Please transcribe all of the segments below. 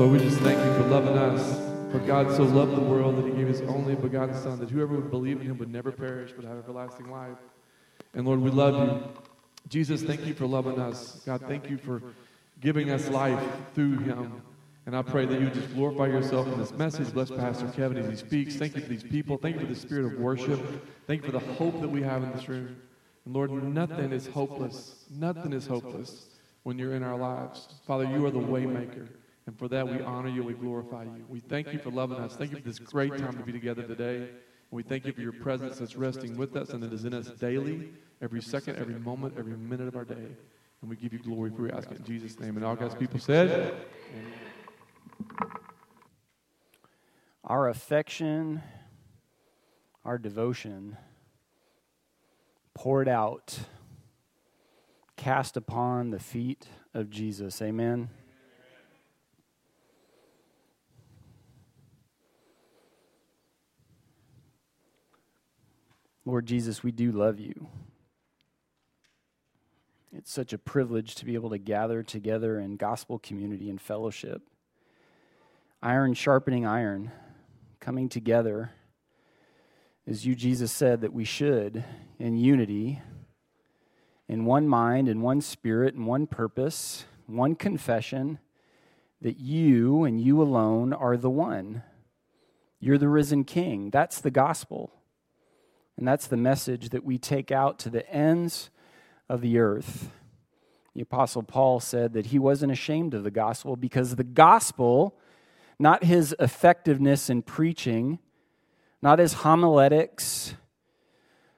Lord, we just thank you for loving us. For God so loved the world that he gave his only begotten Son, that whoever would believe in him would never perish but have everlasting life. And Lord, we love you. Jesus, thank you for loving us. God, thank you for giving us life through him. And I pray that you just glorify yourself in this message. Bless Pastor Kevin as he speaks. Thank you for these people. Thank you for the spirit of worship. Thank you for the hope that we have in this room. And Lord, nothing is hopeless. Nothing is hopeless when you're in our lives. Father, you are the waymaker. And for that, we honor you. We glorify you. We thank you for loving us. Thank you for this great time to be together today. And we thank you for your presence that's resting with us and that is in us daily, every second, every moment, every minute of our day. And we give you glory for asking in Jesus' name. And all God's people said, Amen. Our affection, our devotion poured out, cast upon the feet of Jesus. Amen. Lord Jesus, we do love you. It's such a privilege to be able to gather together in gospel community and fellowship. Iron sharpening iron, coming together, as you, Jesus, said that we should, in unity, in one mind, in one spirit, in one purpose, one confession that you and you alone are the one. You're the risen King. That's the gospel. And that's the message that we take out to the ends of the earth. The Apostle Paul said that he wasn't ashamed of the gospel because the gospel, not his effectiveness in preaching, not his homiletics,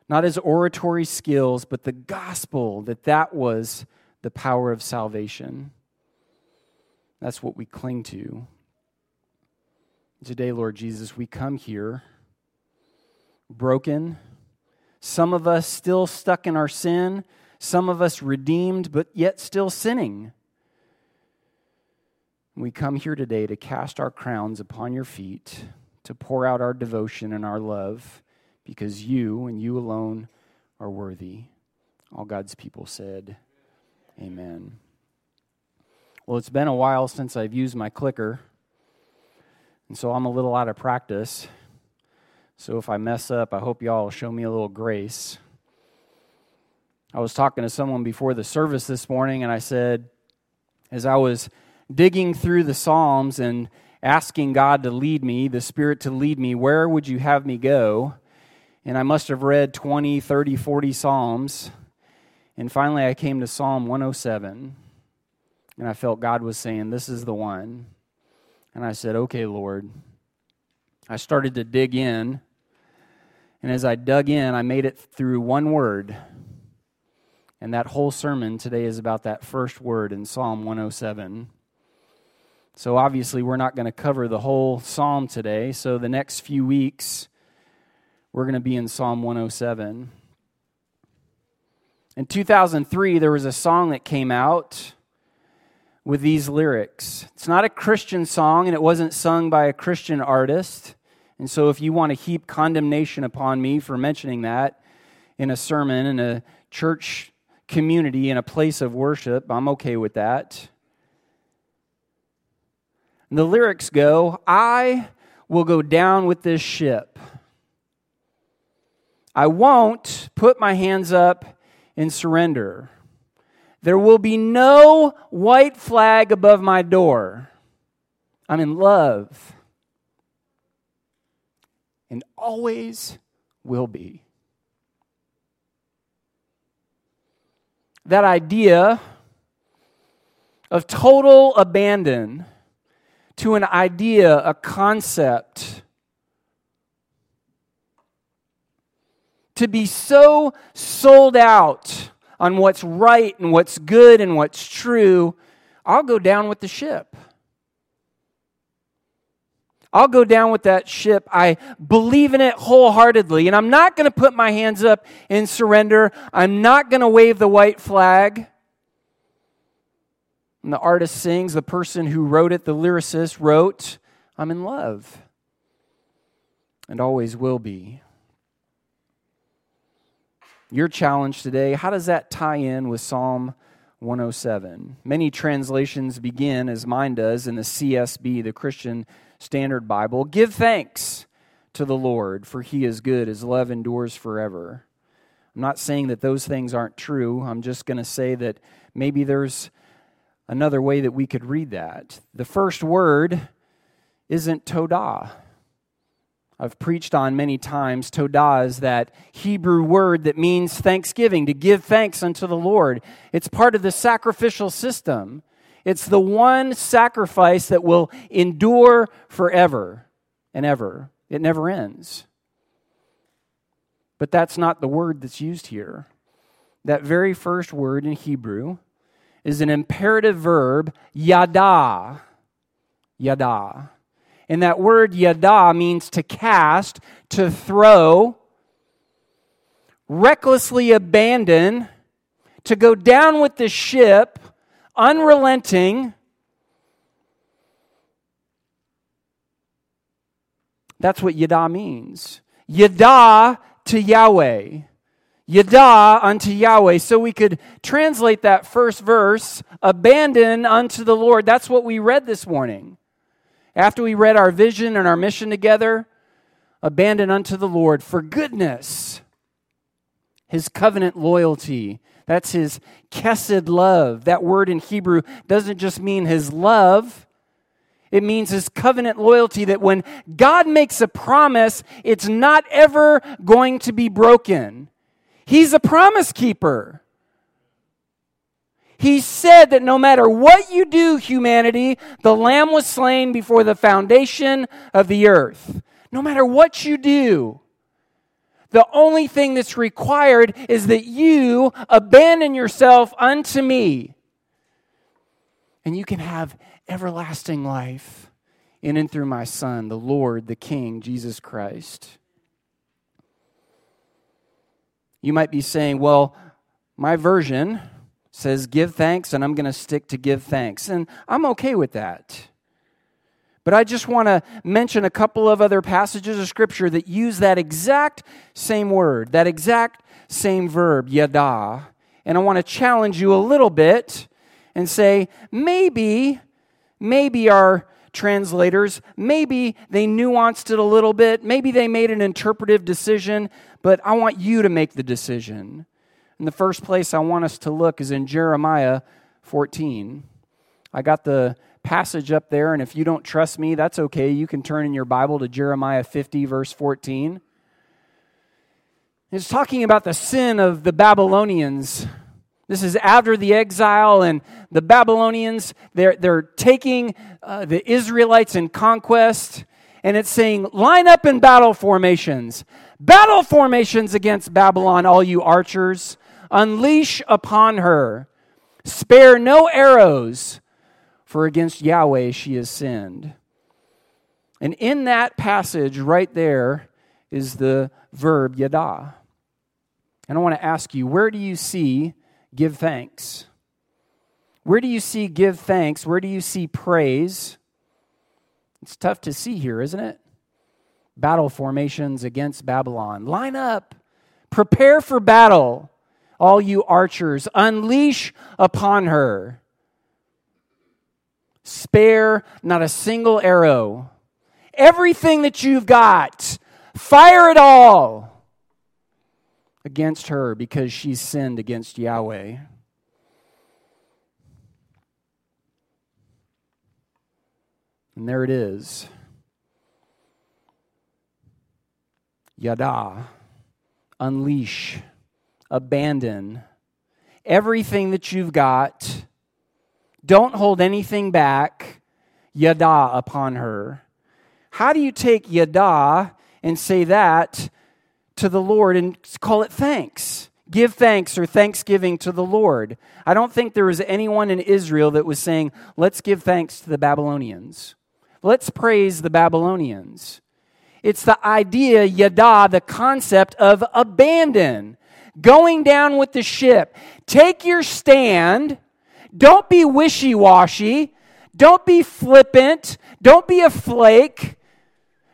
not his oratory skills, but the gospel, that that was the power of salvation. That's what we cling to. Today, Lord Jesus, we come here broken some of us still stuck in our sin, some of us redeemed, but yet still sinning. We come here today to cast our crowns upon your feet, to pour out our devotion and our love, because you and you alone are worthy. All God's people said, Amen. Well, it's been a while since I've used my clicker, and so I'm a little out of practice. So if I mess up, I hope y'all show me a little grace. I was talking to someone before the service this morning, and I said, as I was digging through the Psalms and asking God to lead me, the Spirit to lead me, where would you have me go? And I must have read 20, 30, 40 Psalms. And finally, I came to Psalm 107. And I felt God was saying, This is the one. And I said, Okay, Lord. I started to dig in and as I dug in, I made it through one word. And that whole sermon today is about that first word in Psalm 107. So obviously, we're not going to cover the whole psalm today. So the next few weeks, we're going to be in Psalm 107. In 2003, there was a song that came out with these lyrics. It's not a Christian song, and it wasn't sung by a Christian artist. And so, if you want to heap condemnation upon me for mentioning that in a sermon, in a church community, in a place of worship, I'm okay with that. And the lyrics go I will go down with this ship. I won't put my hands up in surrender. There will be no white flag above my door. I'm in love and always will be. That idea of total abandon to an idea, a concept, to be so sold out on what's right and what's good and what's true, I'll go down with the ship. I'll go down with that ship. I believe in it wholeheartedly. And I'm not going to put my hands up in surrender. I'm not going to wave the white flag. And the artist sings, the person who wrote it, the lyricist, wrote, I'm in love and always will be. Your challenge today, how does that tie in with Psalm 107. Many translations begin, as mine does, in the CSB, the Christian Standard Bible Give thanks to the Lord, for he is good, his love endures forever. I'm not saying that those things aren't true. I'm just going to say that maybe there's another way that we could read that. The first word isn't Todah. I've preached on many times. Todah is that Hebrew word that means thanksgiving, to give thanks unto the Lord. It's part of the sacrificial system. It's the one sacrifice that will endure forever and ever. It never ends. But that's not the word that's used here. That very first word in Hebrew is an imperative verb, yada. Yada. And that word yada means to cast, to throw, recklessly abandon, to go down with the ship, unrelenting. That's what yada means. Yada to Yahweh. Yada unto Yahweh. So we could translate that first verse, abandon unto the Lord. That's what we read this morning. After we read our vision and our mission together, abandon unto the Lord for goodness, his covenant loyalty. That's his kesed love. That word in Hebrew doesn't just mean his love, it means his covenant loyalty that when God makes a promise, it's not ever going to be broken. He's a promise keeper. He said that no matter what you do, humanity, the Lamb was slain before the foundation of the earth. No matter what you do, the only thing that's required is that you abandon yourself unto me. And you can have everlasting life in and through my Son, the Lord, the King, Jesus Christ. You might be saying, well, my version says give thanks, and I'm going to stick to give thanks. And I'm okay with that. But I just want to mention a couple of other passages of Scripture that use that exact same word, that exact same verb, yada. And I want to challenge you a little bit and say, maybe, maybe our translators, maybe they nuanced it a little bit, maybe they made an interpretive decision, but I want you to make the decision. In the first place I want us to look is in Jeremiah 14. I got the passage up there, and if you don't trust me, that's okay. You can turn in your Bible to Jeremiah 50, verse 14. It's talking about the sin of the Babylonians. This is after the exile, and the Babylonians, they're, they're taking uh, the Israelites in conquest, and it's saying, line up in battle formations. Battle formations against Babylon, all you archers. Unleash upon her. Spare no arrows, for against Yahweh she has sinned. And in that passage right there is the verb yada. And I want to ask you, where do you see give thanks? Where do you see give thanks? Where do you see praise? It's tough to see here, isn't it? Battle formations against Babylon. Line up. Prepare for battle all you archers, unleash upon her. Spare not a single arrow. Everything that you've got, fire it all against her because she's sinned against Yahweh. And there it is. Yada, unleash abandon everything that you've got. Don't hold anything back. Yada upon her. How do you take yada and say that to the Lord and call it thanks? Give thanks or thanksgiving to the Lord. I don't think there was anyone in Israel that was saying, let's give thanks to the Babylonians. Let's praise the Babylonians. It's the idea, yada, the concept of abandon going down with the ship. Take your stand. Don't be wishy washy. Don't be flippant. Don't be a flake.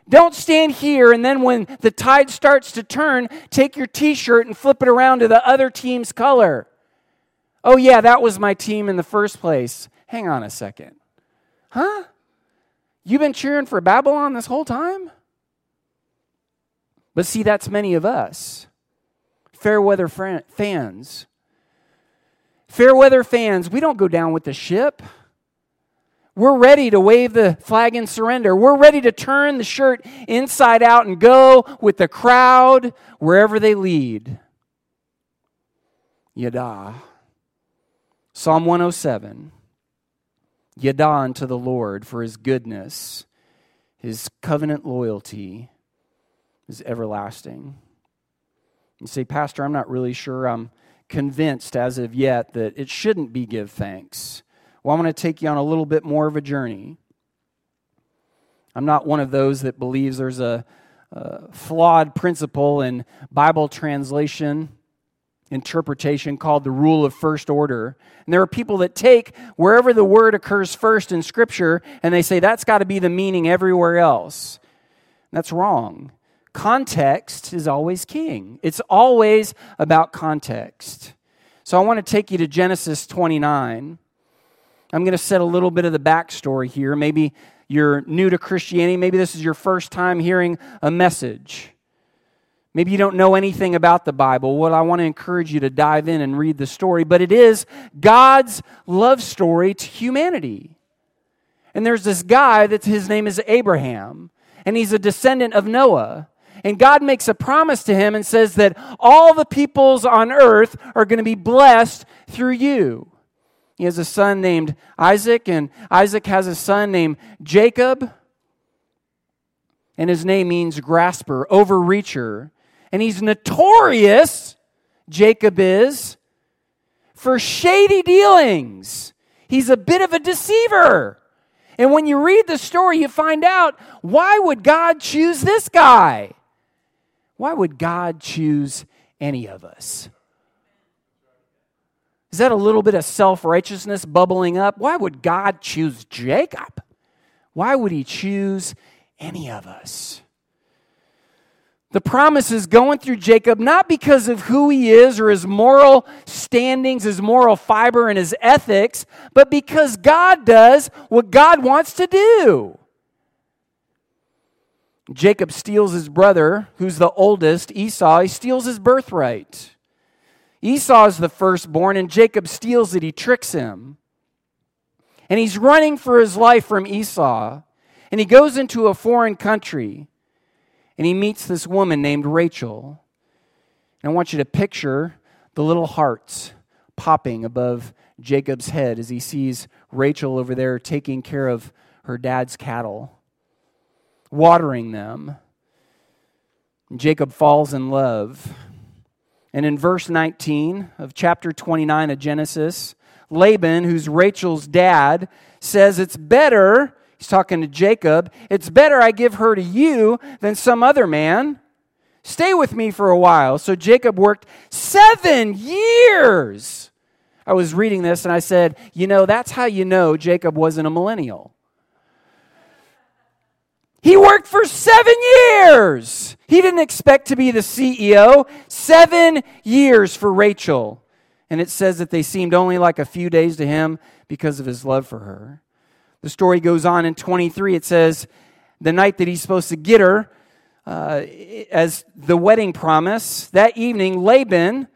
Don't stand here and then when the tide starts to turn, take your t shirt and flip it around to the other team's color. Oh, yeah, that was my team in the first place. Hang on a second. Huh? You've been cheering for Babylon this whole time? But see, that's many of us. Fair weather fans. Fair weather fans, we don't go down with the ship. We're ready to wave the flag and surrender. We're ready to turn the shirt inside out and go with the crowd wherever they lead. Yada. Psalm 107. Yada unto the Lord for his goodness, his covenant loyalty is everlasting. You say, Pastor, I'm not really sure I'm convinced as of yet that it shouldn't be give thanks. Well, I'm going to take you on a little bit more of a journey. I'm not one of those that believes there's a, a flawed principle in Bible translation interpretation called the rule of first order. And there are people that take wherever the word occurs first in Scripture and they say that's got to be the meaning everywhere else. That's wrong. Context is always king, it's always about context. So I want to take you to Genesis 29. I'm going to set a little bit of the backstory here. Maybe you're new to Christianity. Maybe this is your first time hearing a message. Maybe you don't know anything about the Bible. Well, I want to encourage you to dive in and read the story. But it is God's love story to humanity. And there's this guy that his name is Abraham, and he's a descendant of Noah. And God makes a promise to him and says that all the peoples on earth are going to be blessed through you. He has a son named Isaac, and Isaac has a son named Jacob. And his name means grasper, overreacher. And he's notorious, Jacob is, for shady dealings. He's a bit of a deceiver. And when you read the story, you find out why would God choose this guy? Why would God choose any of us? Is that a little bit of self righteousness bubbling up? Why would God choose Jacob? Why would he choose any of us? The promise is going through Jacob not because of who he is or his moral standings, his moral fiber, and his ethics, but because God does what God wants to do. Jacob steals his brother, who's the oldest, Esau, he steals his birthright. Esau is the firstborn, and Jacob steals it. He tricks him. And he's running for his life from Esau. And he goes into a foreign country. And he meets this woman named Rachel. And I want you to picture the little hearts popping above Jacob's head as he sees Rachel over there taking care of her dad's cattle, watering them. Jacob falls in love. And in verse 19 of chapter 29 of Genesis, Laban, who's Rachel's dad, says it's better, he's talking to Jacob, it's better I give her to you than some other man. Stay with me for a while. So Jacob worked seven years. I was reading this and I said, you know, that's how you know Jacob wasn't a millennial. He worked for seven years. He didn't expect to be the CEO. Seven years for Rachel. And it says that they seemed only like a few days to him because of his love for her. The story goes on in 23. It says, the night that he's supposed to get her, uh, as the wedding promise, that evening, Laban,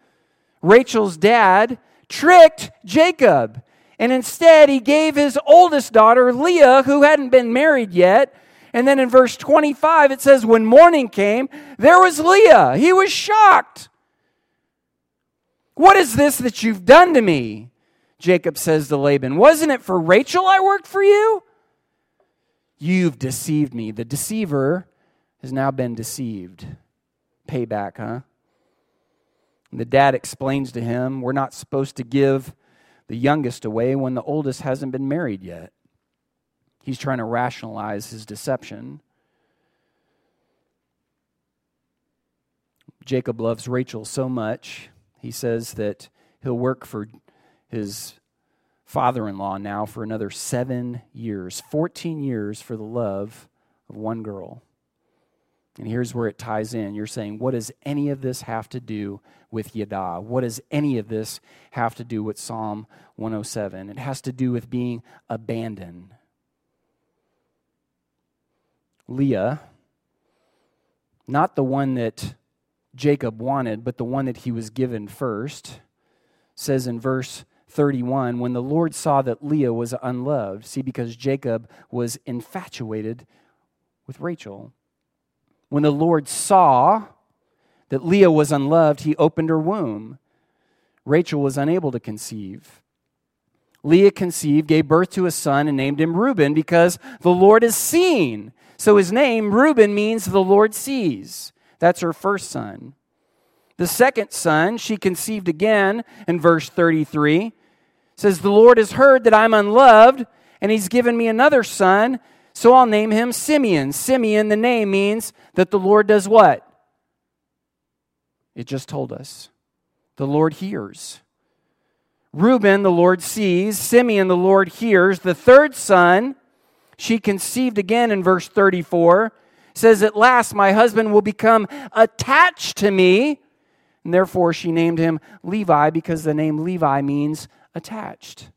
Rachel's dad, tricked Jacob. And instead, he gave his oldest daughter, Leah, who hadn't been married yet, and then in verse 25, it says, When morning came, there was Leah. He was shocked. What is this that you've done to me? Jacob says to Laban, Wasn't it for Rachel I worked for you? You've deceived me. The deceiver has now been deceived. Payback, huh? And the dad explains to him, We're not supposed to give the youngest away when the oldest hasn't been married yet. He's trying to rationalize his deception. Jacob loves Rachel so much, he says that he'll work for his father in law now for another seven years 14 years for the love of one girl. And here's where it ties in. You're saying, what does any of this have to do with Yada? What does any of this have to do with Psalm 107? It has to do with being abandoned. Leah, not the one that Jacob wanted, but the one that he was given first, says in verse 31 when the Lord saw that Leah was unloved, see, because Jacob was infatuated with Rachel. When the Lord saw that Leah was unloved, he opened her womb. Rachel was unable to conceive. Leah conceived, gave birth to a son, and named him Reuben because the Lord has seen so his name, Reuben, means the Lord sees. That's her first son. The second son, she conceived again in verse 33, says, The Lord has heard that I'm unloved, and he's given me another son, so I'll name him Simeon. Simeon, the name, means that the Lord does what? It just told us. The Lord hears. Reuben, the Lord sees. Simeon, the Lord hears. The third son, she conceived again in verse 34 says at last my husband will become attached to me. And therefore she named him levi because the name levi means attached.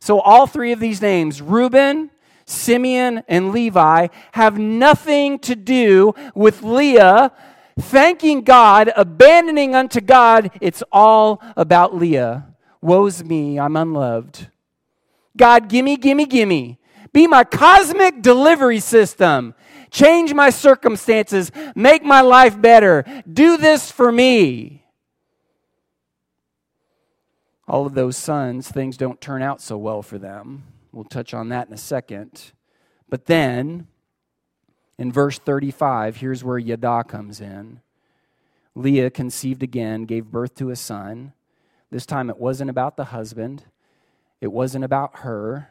So all three of these names reuben simeon and levi have nothing to do with leah thanking god abandoning unto god. It's all about leah. Woe's me i'm unloved. God gimme gimme gimme be my cosmic delivery system. Change my circumstances. Make my life better. Do this for me. All of those sons, things don't turn out so well for them. We'll touch on that in a second. But then, in verse 35, here's where Yada comes in. Leah conceived again, gave birth to a son. This time it wasn't about the husband, it wasn't about her.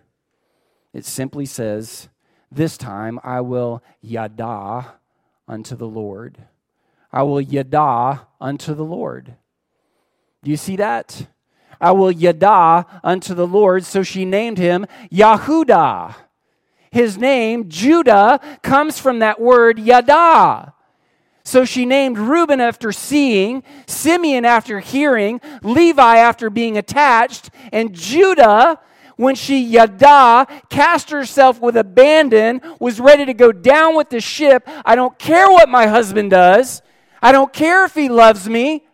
It simply says, This time I will yada unto the Lord. I will yada unto the Lord. Do you see that? I will yada unto the Lord. So she named him Yahudah. His name, Judah, comes from that word yada. So she named Reuben after seeing, Simeon after hearing, Levi after being attached, and Judah when she yada cast herself with abandon, was ready to go down with the ship. I don't care what my husband does. I don't care if he loves me.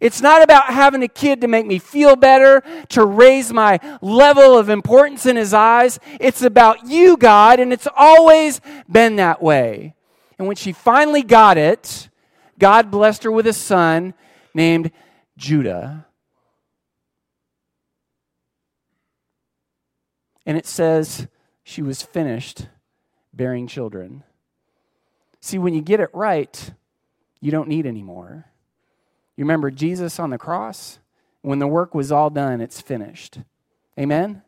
It's not about having a kid to make me feel better, to raise my level of importance in his eyes. It's about you, God, and it's always been that way. And when she finally got it, God blessed her with a son named Judah. And it says she was finished bearing children. See, when you get it right, you don't need any more. You remember Jesus on the cross? When the work was all done, it's finished. Amen?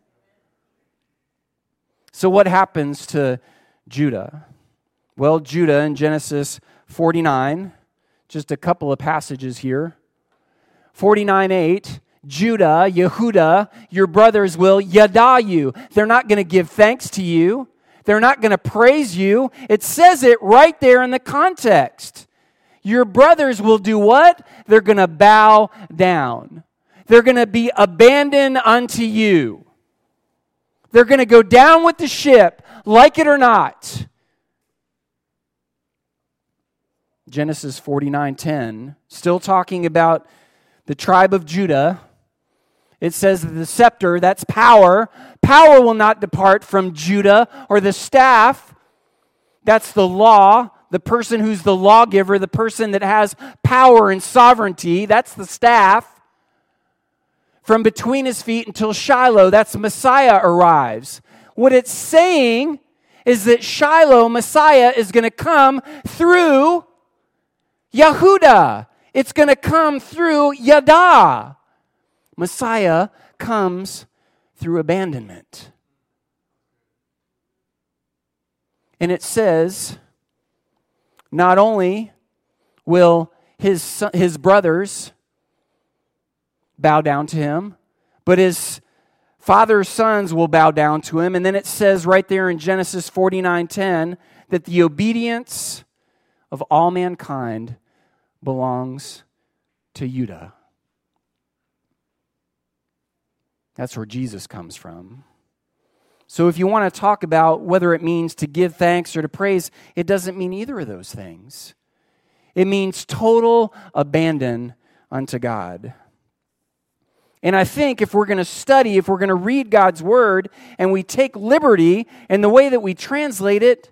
So, what happens to Judah? Well, Judah in Genesis 49, just a couple of passages here. 49 8, Judah, Yehuda, your brothers will yada you. They're not going to give thanks to you. They're not going to praise you. It says it right there in the context. Your brothers will do what? They're going to bow down. They're going to be abandoned unto you. They're going to go down with the ship, like it or not. Genesis 49:10, still talking about the tribe of Judah it says the scepter, that's power. Power will not depart from Judah, or the staff, that's the law. The person who's the lawgiver, the person that has power and sovereignty, that's the staff. From between his feet until Shiloh, that's Messiah arrives. What it's saying is that Shiloh, Messiah, is going to come through Yehuda. It's going to come through Yada. Messiah comes through abandonment. And it says, not only will his, his brothers bow down to him, but his father's sons will bow down to him. And then it says right there in Genesis 49 10 that the obedience of all mankind belongs to Judah. That's where Jesus comes from. So, if you want to talk about whether it means to give thanks or to praise, it doesn't mean either of those things. It means total abandon unto God. And I think if we're going to study, if we're going to read God's word, and we take liberty in the way that we translate it,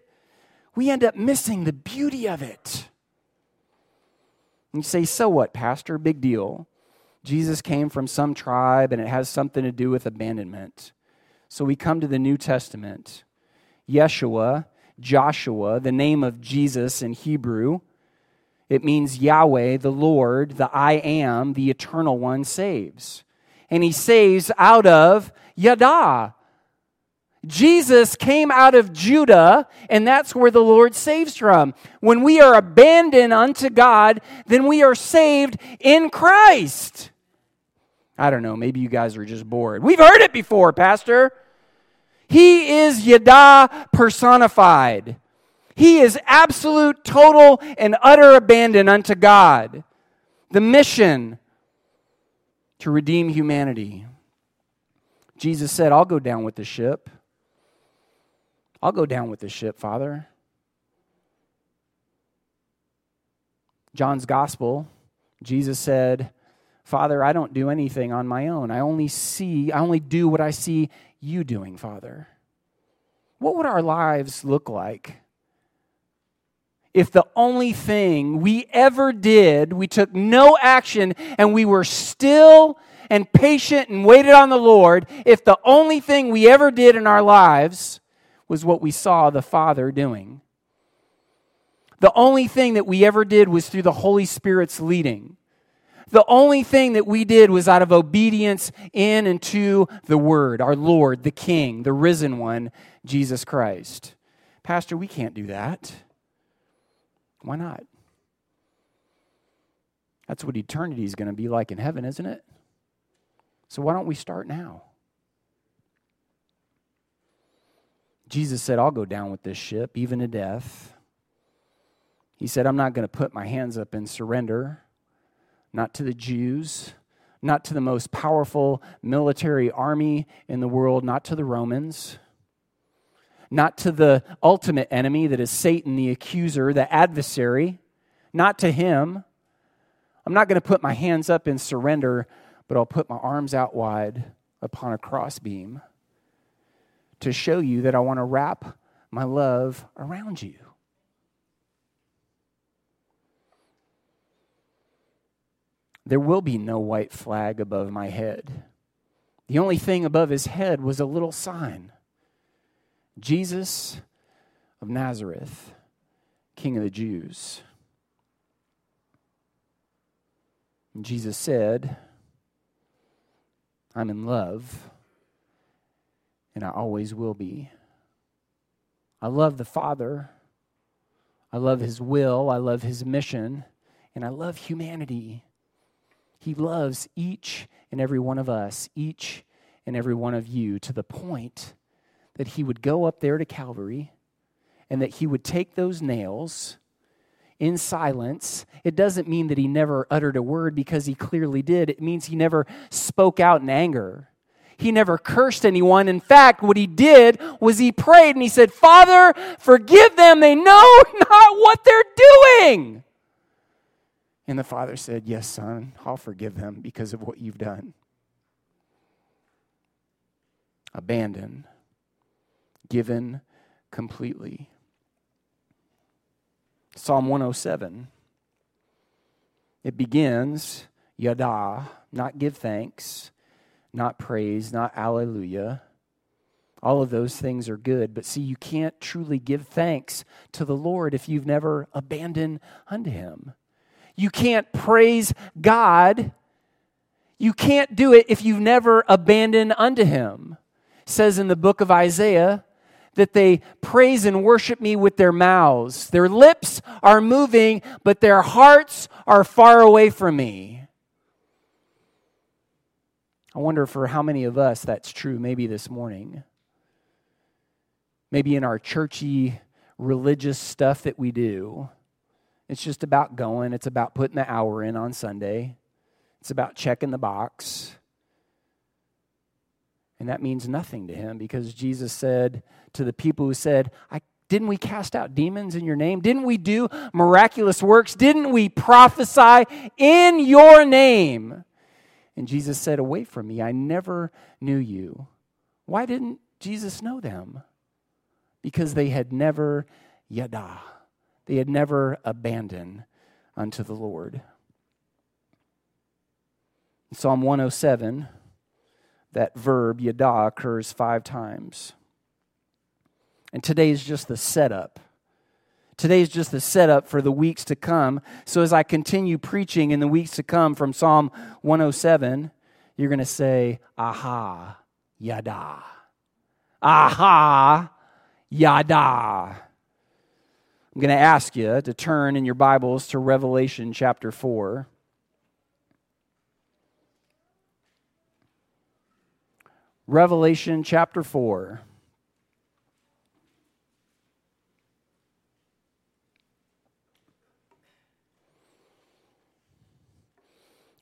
we end up missing the beauty of it. And you say, so what, Pastor? Big deal. Jesus came from some tribe and it has something to do with abandonment. So we come to the New Testament. Yeshua, Joshua, the name of Jesus in Hebrew, it means Yahweh, the Lord, the I am, the eternal one saves. And he saves out of Yada. Jesus came out of Judah, and that's where the Lord saves from. When we are abandoned unto God, then we are saved in Christ. I don't know, maybe you guys are just bored. We've heard it before, Pastor. He is Yada personified. He is absolute, total, and utter abandon unto God. The mission to redeem humanity. Jesus said, I'll go down with the ship. I'll go down with the ship, Father. John's gospel, Jesus said, Father, I don't do anything on my own. I only see, I only do what I see you doing, Father. What would our lives look like if the only thing we ever did, we took no action and we were still and patient and waited on the Lord, if the only thing we ever did in our lives was what we saw the Father doing? The only thing that we ever did was through the Holy Spirit's leading. The only thing that we did was out of obedience in and to the Word, our Lord, the King, the risen one, Jesus Christ. Pastor, we can't do that. Why not? That's what eternity is going to be like in heaven, isn't it? So why don't we start now? Jesus said, I'll go down with this ship, even to death. He said, I'm not going to put my hands up and surrender not to the Jews, not to the most powerful military army in the world, not to the Romans, not to the ultimate enemy that is Satan, the accuser, the adversary, not to him. I'm not going to put my hands up in surrender, but I'll put my arms out wide upon a crossbeam to show you that I want to wrap my love around you. there will be no white flag above my head. The only thing above his head was a little sign Jesus of Nazareth, King of the Jews. And Jesus said, I'm in love, and I always will be. I love the Father. I love His will. I love His mission. And I love humanity. He loves each and every one of us, each and every one of you, to the point that He would go up there to Calvary and that He would take those nails in silence. It doesn't mean that He never uttered a word because He clearly did, it means He never spoke out in anger. He never cursed anyone. In fact, what he did was he prayed and he said, Father, forgive them. They know not what they're doing. And the father said, Yes, son, I'll forgive them because of what you've done. Abandoned, given completely. Psalm 107. It begins, yada, not give thanks, not praise, not alleluia. All of those things are good, but see, you can't truly give thanks to the Lord if you've never abandoned unto Him. You can't praise God. You can't do it if you've never abandoned unto Him. It says in the book of Isaiah that they praise and worship me with their mouths. Their lips are moving, but their hearts are far away from me. I wonder for how many of us that's true, maybe this morning. Maybe in our churchy religious stuff that we do It's just about going, it's about putting the hour in on Sunday, it's about checking the box. And that means nothing to him because Jesus said to the people who said, I didn't we cast out demons in your name? Didn't we do miraculous works? Didn't we prophesy in your name? And Jesus said, Away from me, I never knew you. Why didn't Jesus know them? Because they had never yada, they had never abandoned unto the Lord. In Psalm 107, that verb yada occurs five times. And today is just the setup. Today is just the setup for the weeks to come. So as I continue preaching in the weeks to come from Psalm 107, you're going to say, Aha, yada. Aha, yada. I'm going to ask you to turn in your Bibles to Revelation chapter 4. Revelation chapter 4.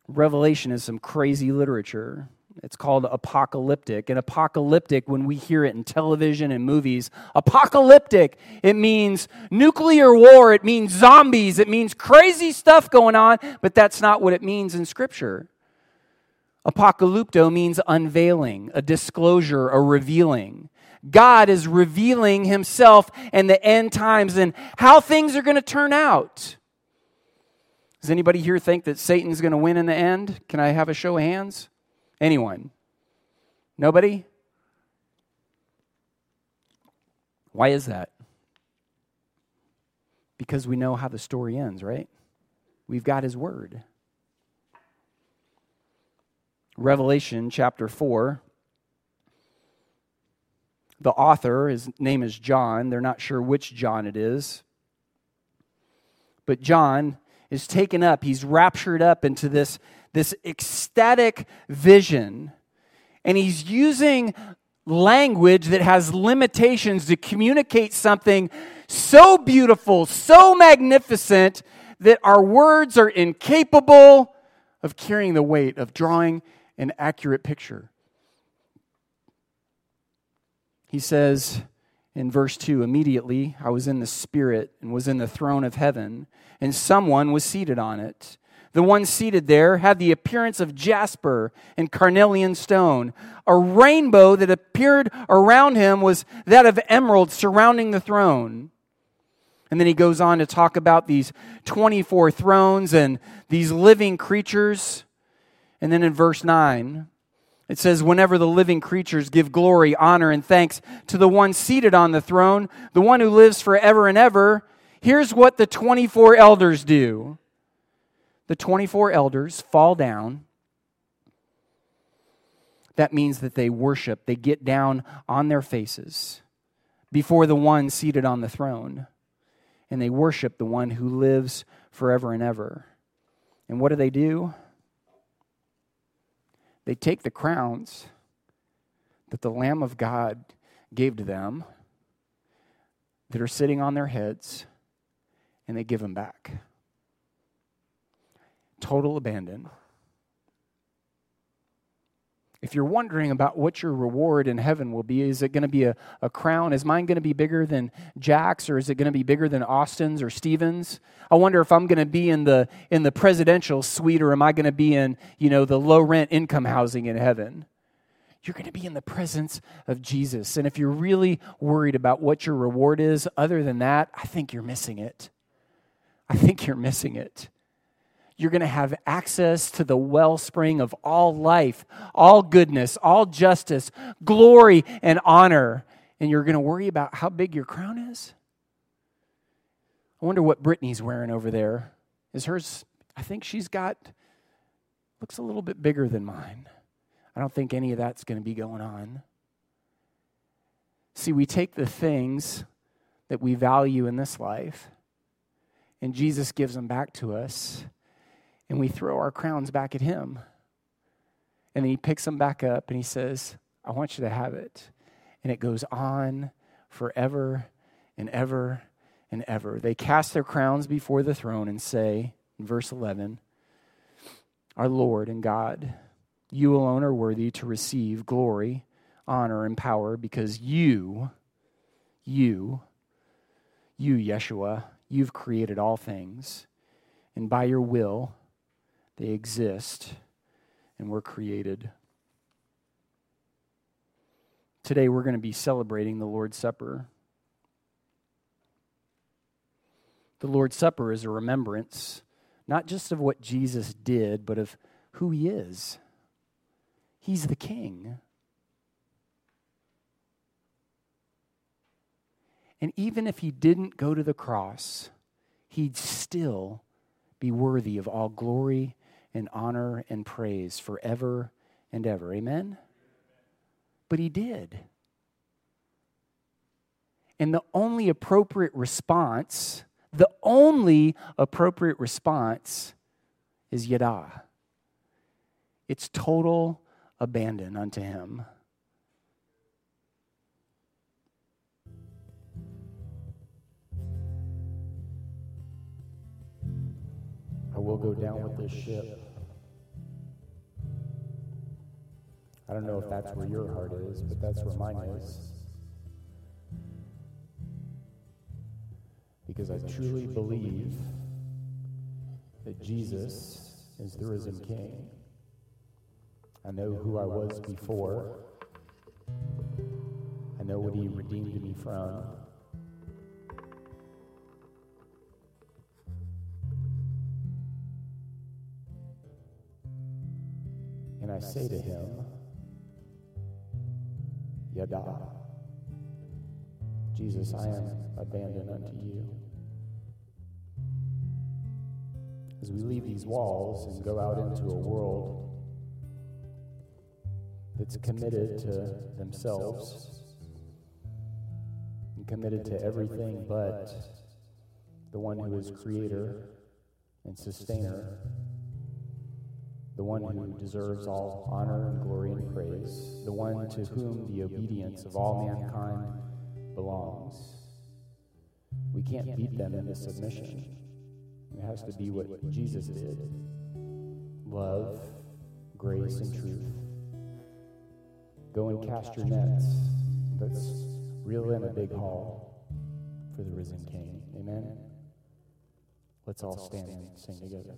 Revelation is some crazy literature. It's called apocalyptic. And apocalyptic, when we hear it in television and movies, apocalyptic, it means nuclear war, it means zombies, it means crazy stuff going on, but that's not what it means in Scripture. Apocalypto means unveiling, a disclosure, a revealing. God is revealing himself and the end times and how things are going to turn out. Does anybody here think that Satan's going to win in the end? Can I have a show of hands? Anyone? Nobody? Why is that? Because we know how the story ends, right? We've got his word. Revelation chapter 4. The author, his name is John. They're not sure which John it is. But John is taken up, he's raptured up into this, this ecstatic vision. And he's using language that has limitations to communicate something so beautiful, so magnificent, that our words are incapable of carrying the weight of drawing an accurate picture. He says in verse 2 Immediately I was in the Spirit and was in the throne of heaven, and someone was seated on it. The one seated there had the appearance of jasper and carnelian stone. A rainbow that appeared around him was that of emerald surrounding the throne. And then he goes on to talk about these 24 thrones and these living creatures. And then in verse 9, it says, Whenever the living creatures give glory, honor, and thanks to the one seated on the throne, the one who lives forever and ever, here's what the 24 elders do. The 24 elders fall down. That means that they worship, they get down on their faces before the one seated on the throne, and they worship the one who lives forever and ever. And what do they do? They take the crowns that the Lamb of God gave to them that are sitting on their heads and they give them back. Total abandon. If you're wondering about what your reward in heaven will be, is it going to be a, a crown? Is mine going to be bigger than Jack's or is it going to be bigger than Austin's or Stevens? I wonder if I'm going to be in the in the presidential suite or am I going to be in, you know, the low rent income housing in heaven? You're going to be in the presence of Jesus. And if you're really worried about what your reward is, other than that, I think you're missing it. I think you're missing it you're going to have access to the wellspring of all life, all goodness, all justice, glory, and honor. And you're going to worry about how big your crown is? I wonder what Brittany's wearing over there. Is hers, I think she's got, looks a little bit bigger than mine. I don't think any of that's going to be going on. See, we take the things that we value in this life, and Jesus gives them back to us and we throw our crowns back at him. And then he picks them back up and he says, I want you to have it. And it goes on forever and ever and ever. They cast their crowns before the throne and say, in verse 11, Our Lord and God, you alone are worthy to receive glory, honor, and power because you, you, you, Yeshua, you've created all things, and by your will they exist and were created. Today we're going to be celebrating the Lord's Supper. The Lord's Supper is a remembrance, not just of what Jesus did, but of who he is. He's the king. And even if he didn't go to the cross, he'd still be worthy of all glory and honor and praise forever and ever. Amen? But he did. And the only appropriate response, the only appropriate response is yada. It's total abandon unto him. I will go down with this ship. I don't know if that's where your heart is, but that's where mine is. Because I truly believe that Jesus is the risen King. I know who I was before. I know what he redeemed me from. And I say to him, Yada. Jesus, I am abandoned unto you. As we leave these walls and go out into a world that's committed to themselves and committed to everything but the one who is creator and sustainer the one who deserves all honor and glory and praise, the one to whom the obedience of all mankind belongs. We can't beat them into submission. It has to be what Jesus did love, grace, and truth. Go and cast your nets. Let's reel in a big haul for the risen King. Amen. Let's all stand and sing together.